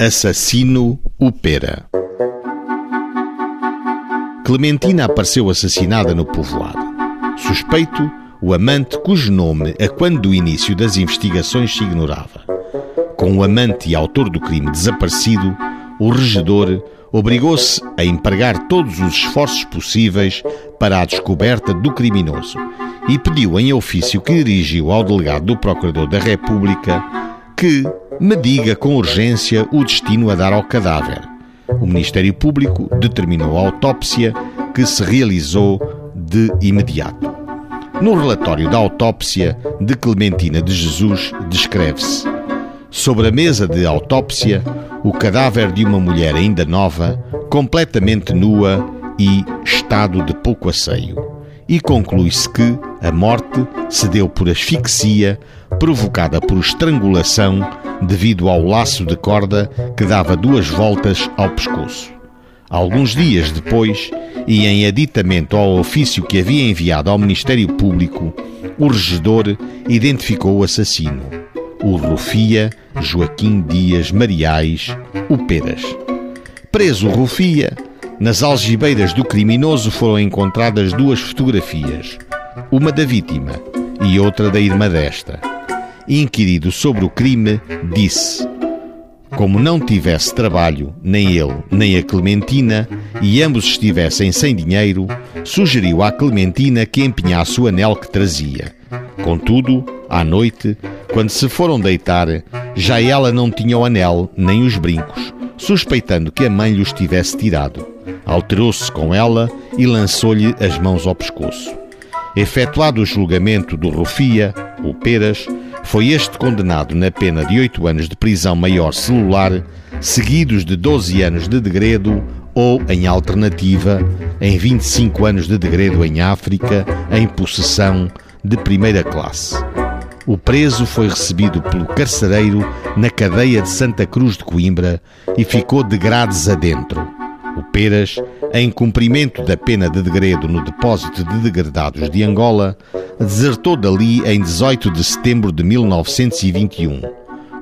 Assassino Upera Clementina apareceu assassinada no povoado. Suspeito, o amante cujo nome, a quando do início das investigações, se ignorava. Com o amante e autor do crime desaparecido, o regedor obrigou-se a empregar todos os esforços possíveis para a descoberta do criminoso e pediu em ofício que dirigiu ao delegado do Procurador da República que me diga com urgência o destino a dar ao cadáver. O Ministério Público determinou a autópsia que se realizou de imediato. No relatório da autópsia de Clementina de Jesus descreve-se: Sobre a mesa de autópsia, o cadáver de uma mulher ainda nova, completamente nua e estado de pouco asseio e conclui-se que a morte se deu por asfixia provocada por estrangulação devido ao laço de corda que dava duas voltas ao pescoço. Alguns dias depois, e em aditamento ao ofício que havia enviado ao Ministério Público, o regedor identificou o assassino, o Rufia Joaquim Dias Mariais, o Peras. Preso Rufia, nas algibeiras do criminoso foram encontradas duas fotografias, uma da vítima e outra da irmã desta. Inquirido sobre o crime, disse: Como não tivesse trabalho, nem ele, nem a Clementina, e ambos estivessem sem dinheiro, sugeriu à Clementina que empenhasse o anel que trazia. Contudo, à noite, quando se foram deitar, já ela não tinha o anel nem os brincos, suspeitando que a mãe lhe os tivesse tirado alterou-se com ela e lançou-lhe as mãos ao pescoço. Efetuado o julgamento do Rufia, o Peras, foi este condenado na pena de oito anos de prisão maior celular, seguidos de 12 anos de degredo ou, em alternativa, em 25 anos de degredo em África, em possessão de primeira classe. O preso foi recebido pelo carcereiro na cadeia de Santa Cruz de Coimbra e ficou de grades adentro o Peras, em cumprimento da pena de degredo no depósito de degradados de Angola, desertou dali em 18 de setembro de 1921.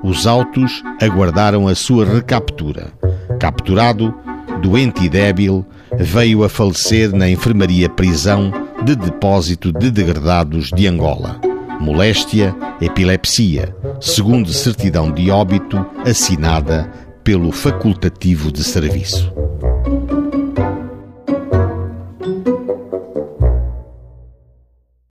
Os autos aguardaram a sua recaptura. Capturado, doente e débil, veio a falecer na enfermaria prisão de depósito de degradados de Angola. Moléstia, epilepsia, segundo certidão de óbito assinada pelo facultativo de serviço.